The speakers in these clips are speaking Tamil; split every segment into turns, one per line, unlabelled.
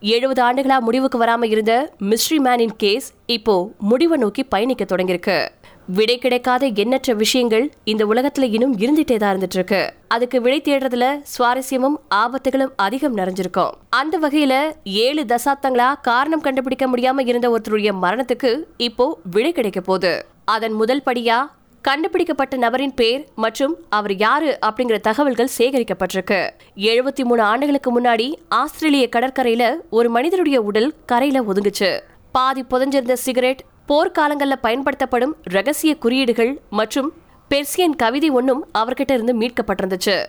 எழுபது ஆண்டுகளா முடிவுக்கு வராம இருந்த மிஸ்ட்ரி மேனின் கேஸ் இப்போ முடிவை நோக்கி பயணிக்க தொடங்கியிருக்கு. விடை கிடைக்காத எண்ணற்ற விஷயங்கள் இந்த உலகத்துல இன்னும் இருந்துட்டே தான் இருந்துட்டு இருக்கு அதுக்கு விடை தேடுறதுல சுவாரஸ்யமும் ஆபத்துகளும் அதிகம் நிறைஞ்சிருக்கும். அந்த வகையில ஏழு தசாப்தங்களா காரணம் கண்டுபிடிக்க முடியாம இருந்த ஒருத்தருடைய மரணத்துக்கு இப்போ விடை கிடைக்க போகுது. அதன் முதல் படியா கண்டுபிடிக்கப்பட்ட நபரின் பேர் மற்றும் அவர் யாரு அப்படிங்கிற தகவல்கள் சேகரிக்கப்பட்டிருக்கு. எழுபத்தி மூணு ஆண்டுகளுக்கு முன்னாடி ஆஸ்திரேலிய கடற்கரையில ஒரு மனிதனுடைய உடல் கரையில ஒதுங்குச்சு. பாதி புதஞ்சிருந்த சிகரெட் போர்க்காலங்களில் பயன்படுத்தப்படும் ரகசிய குறியீடுகள் மற்றும் பெர்சியன் கவிதை ஒன்றும் அவர்கிட்ட இருந்து மீட்கப்பட்டிருந்துச்சு.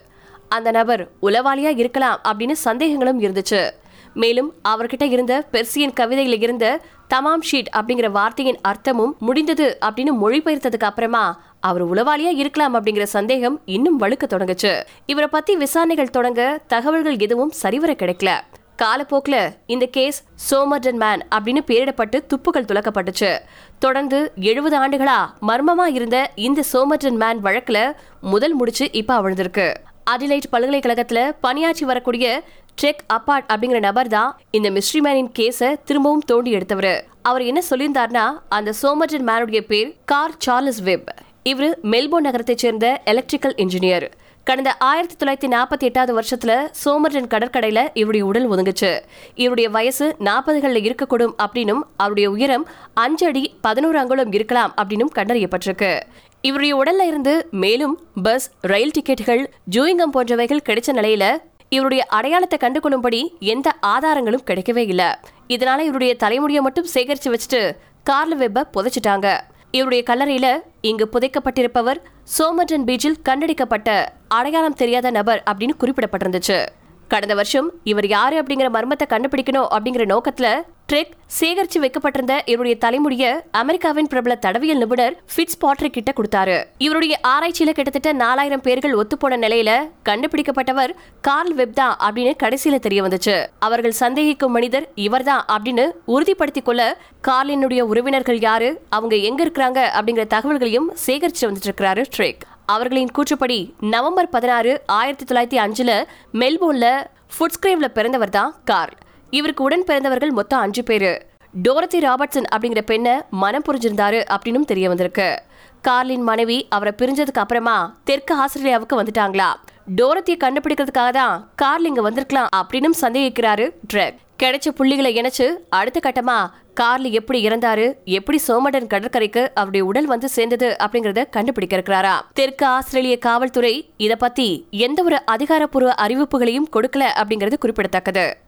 அந்த நபர் உளவாளியா இருக்கலாம் அப்படின்னு சந்தேகங்களும் இருந்துச்சு. மேலும் அவர்கிட்ட இருந்த பெர்சியன் கவிதையில இருந்த தமாம் ஷீட் அப்படிங்கிற வார்த்தையின் அர்த்தமும் முடிந்தது அப்படின்னு மொழிபெயர்த்ததுக்கு அப்புறமா அவர் உளவாளியா இருக்கலாம் அப்படிங்கிற சந்தேகம் இன்னும் வலுக்க தொடங்குச்சு. இவரை பத்தி விசாரணைகள் தொடங்க தகவல்கள் எதுவும் சரிவர கிடைக்கல. காலப்போக்கில் இந்த கேஸ் சோமர்டன் மேன் அப்படின்னு பேரிடப்பட்டு துப்புகள் துலக்கப்பட்டுச்சு. தொடர்ந்து எழுபது ஆண்டுகளா மர்மமா இருந்த இந்த சோமர்டன் மேன் வழக்குல முதல் முடிச்சு இப்ப அவிழ்ந்திருக்கு. அடிலைட் பல்கலைக்கழகத்தில் பணியாற்றி வரக்கூடிய ட்ரெக் அப்பார்ட் அப்படிங்கிற நபர் தான் இந்த மிஸ்ட்ரி மேனின் கேஸை திரும்பவும் தோண்டி எடுத்தவர். அவர் என்ன சொல்லியிருந்தார்னா அந்த சோமர்ஜன் மேனுடைய பேர் கார் சார்லஸ் வெப். இவர் மெல்போர்ன் நகரத்தைச் சேர்ந்த எலக்ட்ரிக்கல் இன்ஜினியர் கடந்த ஆயிரத்தி தொள்ளாயிரத்தி நாற்பத்தி எட்டாவது வருஷத்துல சோமர்டன் கடற்கடையில இவருடைய உடல் ஒதுங்குச்சு. இவருடைய வயசு நாற்பதுகளில் இருக்கக்கூடும் அப்படின்னும் அவருடைய உயரம் அஞ்சு அடி பதினோரு அங்குலம் இருக்கலாம் அப்படின்னும் கண்டறியப்பட்டிருக்கு. இவருடைய உடல்ல இருந்து மேலும் பஸ் ரயில் டிக்கெட்டுகள் ஜூயிங்கம் போன்றவைகள் கிடைச்ச நிலையில இவருடைய அடையாளத்தை கண்டுகொள்ளும்படி எந்த ஆதாரங்களும் கிடைக்கவே இல்லை. இதனால இவருடைய தலைமுடியை மட்டும் சேகரிச்சு வச்சுட்டு கார்ல வெப்ப புதைச்சிட்டாங்க. இவருடைய கல்லறையில இங்கு புதைக்கப்பட்டிருப்பவர் சோமர்டன் பீச்சில் கண்டடிக்கப்பட்ட அடையாளம் தெரியாத நபர் அப்படின்னு குறிப்பிடப்பட்டிருந்துச்சு. கடந்த வருஷம் இவர் யாரு அப்படிங்கிற மர்மத்தை கண்டுபிடிக்கணும் அப்படிங்கிற நோக்கத்துல ட்ரெக் சேகரிச்சு வைக்கப்பட்டிருந்த இவருடைய தலைமுடிய அமெரிக்காவின் பிரபல தடவியல் நிபுணர் ஃபிட்ஸ் பாட்ரிக் கிட்ட கொடுத்தாரு. இவருடைய ஆராய்ச்சியில கிட்டத்தட்ட நாலாயிரம் பேர்கள் ஒத்துப்போன நிலையில கண்டுபிடிக்கப்பட்டவர் கார்ல் வெப்தா அப்படின்னு கடைசியில தெரிய வந்துச்சு. அவர்கள் சந்தேகிக்கும் மனிதர் இவர்தான் அப்படின்னு உறுதிப்படுத்திக் கொள்ள கார்லினுடைய உறவினர்கள் யாரு? அவங்க எங்க இருக்கிறாங்க? அப்படிங்கிற தகவல்களையும் சேகரிச்சு வந்துட்டு இருக்கிறாரு ட்ரெக். அவர்களின் கூற்றுப்படி நவம்பர் பதினாறு ஆயிரத்தி தொள்ளாயிரத்தி அஞ்சுல மெல்போர்ன்ல ஃபுட்ஸ்கிரேவ்ல பிறந்தவர் தான் கார்ல். இவருக்கு உடன் பிறந்தவர்கள் மொத்தம் அஞ்சு பேரு. டோரத்தி ராபர்ட்சன் அப்படிங்கிற பெண்ணை மனம் புரிஞ்சிருந்தாரு அப்படின்னும் தெரிய வந்திருக்கு. கார்லின் மனைவி அவரை பிரிஞ்சதுக்கு அப்புறமா தெற்கு ஆஸ்திரேலியாவுக்கு வந்துட்டாங்களா. டோரத்தியை கண்டுபிடிக்கிறதுக்காக தான் கார்ல் இங்க வந்திருக்கலாம் அப்படின்னும் சந்தேகிக்கிறாரு ட்ரெக். கிடைச்ச புள்ளிகளை இணைச்சு அடுத்த கட்டமா கார்ல எப்படி இறந்தாரு எப்படி சோமடன் கடற்கரைக்கு அவருடைய உடல் வந்து சேர்ந்தது அப்படிங்கறத கண்டுபிடிக்க இருக்கிறாரா தெற்கு ஆஸ்திரேலிய காவல்துறை இத பத்தி எந்த ஒரு அதிகாரப்பூர்வ அறிவிப்புகளையும் கொடுக்கல அப்படிங்கிறது குறிப்பிடத்தக்கது.